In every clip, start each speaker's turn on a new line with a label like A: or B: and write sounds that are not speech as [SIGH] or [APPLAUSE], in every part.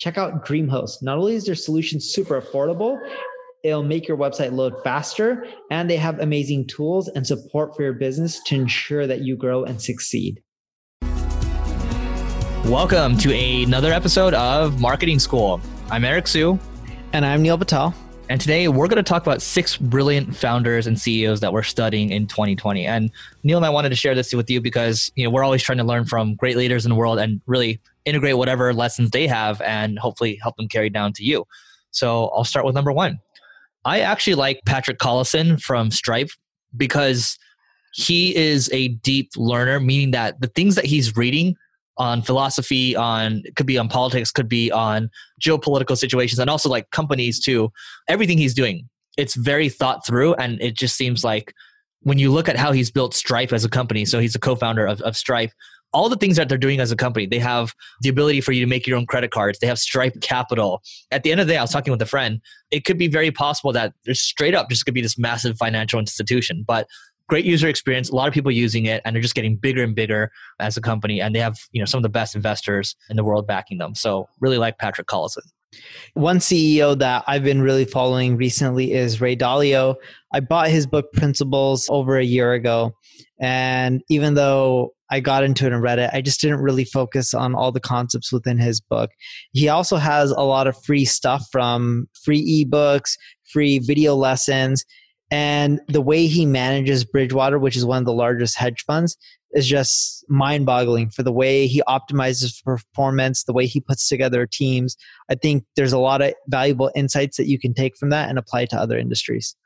A: check out DreamHost. Not only is their solution super affordable, it'll make your website load faster, and they have amazing tools and support for your business to ensure that you grow and succeed.
B: Welcome to another episode of Marketing School. I'm Eric Siu.
A: And I'm Neil Patel.
B: And today we're going to talk about six brilliant founders and CEOs that we're studying in 2020. And Neil and I wanted to share this with you because you know we're always trying to learn from great leaders in the world and really integrate whatever lessons they have and hopefully help them carry down to you. So I'll start with number one. I actually like Patrick Collison from Stripe because he is a deep learner, meaning that the things that he's reading on philosophy, on could be on politics, could be on geopolitical situations, and also like companies too. Everything he's doing, it's very thought through, and it just seems like when you look at how he's built Stripe as a company. So he's a co-founder of, of Stripe all the things that they're doing as a company. They have the ability for you to make your own credit cards. They have Stripe Capital. At the end of the day, I was talking with a friend. It could be very possible that there's straight up just to be this massive financial institution, but great user experience. A lot of people using it, and they're just getting bigger and bigger as a company. And they have you know some of the best investors in the world backing them. So really like Patrick Collison.
A: One CEO that I've been really following recently is Ray Dalio. I bought his book Principles over a year ago. And even though I got into it and read it. I just didn't really focus on all the concepts within his book. He also has a lot of free stuff from free ebooks, free video lessons, and the way he manages Bridgewater, which is one of the largest hedge funds, is just mind boggling for the way he optimizes performance, the way he puts together teams. I think there's a lot of valuable insights that you can take from that and apply to other industries.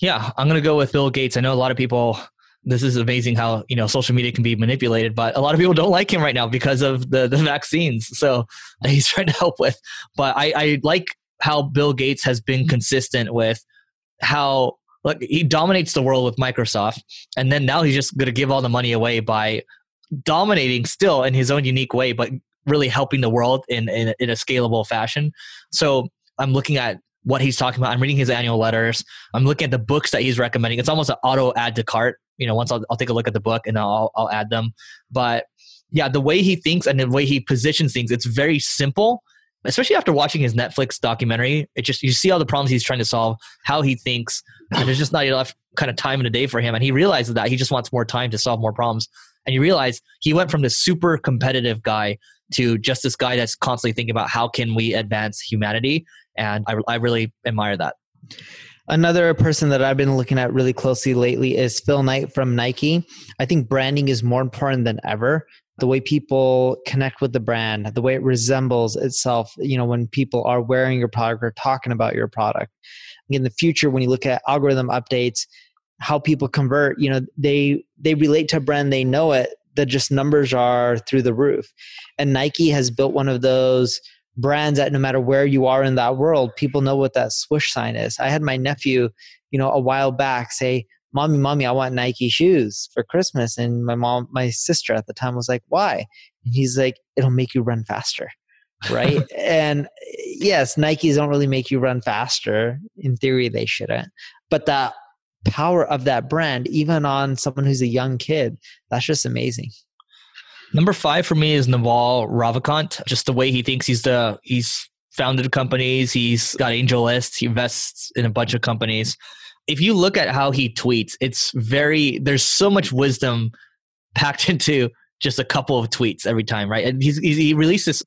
B: Yeah, I'm going to go with Bill Gates. I know a lot of people this is amazing how you know social media can be manipulated but a lot of people don't like him right now because of the the [LAUGHS] vaccines so [LAUGHS] he's trying to help with but i i like how bill gates has been consistent with how he dominates the world with microsoft and then now he's just going to give all the money away by dominating still in his own unique way but really helping the world in in, in a scalable fashion so i'm looking at what he's talking about. I'm reading his annual letters. I'm looking at the books that he's recommending. It's almost an auto add to cart. You know, once I'll, I'll take a look at the book and I'll, I'll add them. But yeah, the way he thinks and the way he positions things, it's very simple. Especially after watching his Netflix documentary, it just you see all the problems he's trying to solve, how he thinks, and there's just not enough kind of time in a day for him. And he realizes that he just wants more time to solve more problems. And you realize he went from this super competitive guy to just this guy that's constantly thinking about how can we advance humanity and I, I really admire that.
A: Another person that I've been looking at really closely lately is Phil Knight from Nike. I think branding is more important than ever. The way people connect with the brand, the way it resembles itself, you know, when people are wearing your product or talking about your product. In the future, when you look at algorithm updates, how people convert, you know, they they relate to a brand, they know it, the just numbers are through the roof. And Nike has built one of those brands that no matter where you are in that world, people know what that swoosh sign is. I had my nephew, you know, a while back say, Mommy, mommy, I want Nike shoes for Christmas. And my mom, my sister at the time was like, Why? And he's like, It'll make you run faster. Right. [LAUGHS] and yes, Nikes don't really make you run faster. In theory, they shouldn't. But the power of that brand, even on someone who's a young kid, that's just amazing.
B: Number five for me is Naval Ravikant. Just the way he thinks he's the he's founded companies, he's got AngelList, he invests in a bunch of companies. If you look at how he tweets, it's very there's so much wisdom packed [LAUGHS] into just a couple of tweets every time, right? And he's, he's, he released this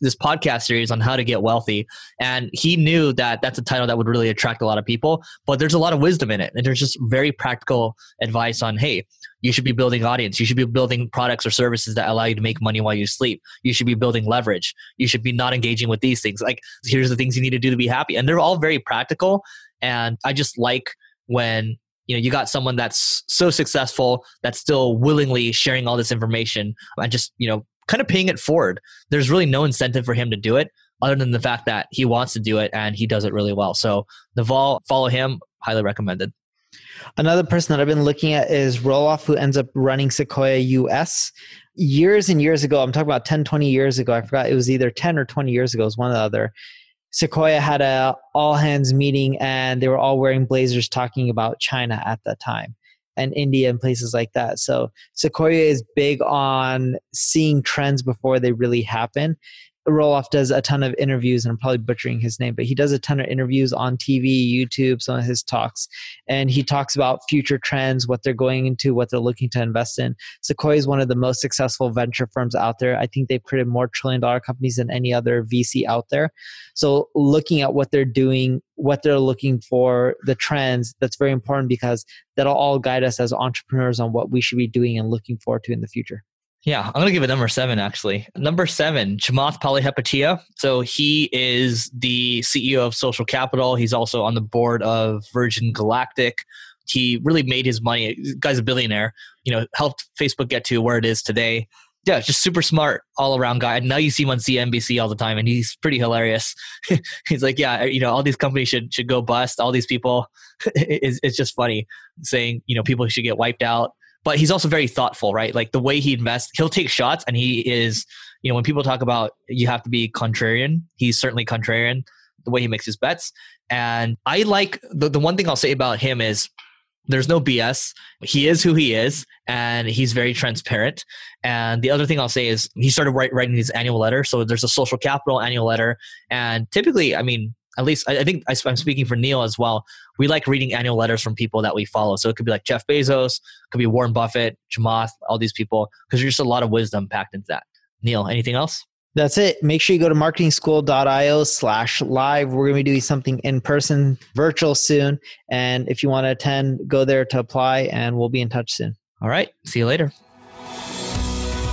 B: this podcast series on how to get wealthy, and he knew that that's a title that would really attract a lot of people. But there's a lot of wisdom in it, and there's just very practical advice on, hey, you should be building audience. You should be building products or services that allow you to make money while you sleep. You should be building leverage. You should be not engaging with these things. Like here's the things you need to do to be happy, and they're all very practical. And I just like when you know you got someone that's so successful that's still willingly sharing all this information and just you know kind of paying it forward there's really no incentive for him to do it other than the fact that he wants to do it and he does it really well. So Naval, follow him, highly recommended.
A: Another person that I've been looking at is Roelof, who ends up running Sequoia US. Years and years ago, I'm talking about 10, 20 years ago. I forgot it was either 10 or 20 years ago, it was one or the other. Sequoia had a all hands meeting and they were all wearing blazers talking about China at that time and India and places like that. So Sequoia is big on seeing trends before they really happen. Roelof does a ton of interviews, and I'm probably butchering his name, but he does a ton of interviews on TV, YouTube, some of his talks, and he talks about future trends, what they're going into, what they're looking to invest in. Sequoia is one of the most successful venture firms out there. I think they've created more trillion dollar companies than any other VC out there. So, looking at what they're doing, what they're looking for, the trends, that's very important because that'll all guide us as entrepreneurs on what we should be doing and looking forward to in the future.
B: Yeah, I'm going to give it number seven, actually. Number seven, Chamath Palihapitiya. So he is the CEO of Social Capital. He's also on the board of Virgin Galactic. He really made his money. guy's a billionaire, you know, helped Facebook get to where it is today. Yeah, just super smart all around guy. And now you see him on CNBC all the time, and he's pretty hilarious. [LAUGHS] he's like, yeah, you know, all these companies should should go bust. All these people, [LAUGHS] it's, it's just funny saying, you know, people should get wiped out but he's also very thoughtful, right? Like the way he invests, he'll take shots and he is, you know, when people talk about you have to be contrarian, he's certainly contrarian the way he makes his bets. And I like the, the one thing I'll say about him is there's no BS. He is who he is, and he's very transparent. And the other thing I'll say is he started write, writing his annual letter. So there's a social capital annual letter, and typically, I mean, at least I, I think I, I'm speaking for Neil as well. We like reading annual letters from people that we follow. So it could be like Jeff Bezos, could be Warren Buffett, Chamath, all these people, because there's just a lot of wisdom packed into that. Neil, anything else?
A: That's it. Make sure you go to marketingschool.io slash live. We're going to be doing something in person, virtual soon. And if you want to attend, go there to apply and we'll be in touch soon.
B: All right. See you later.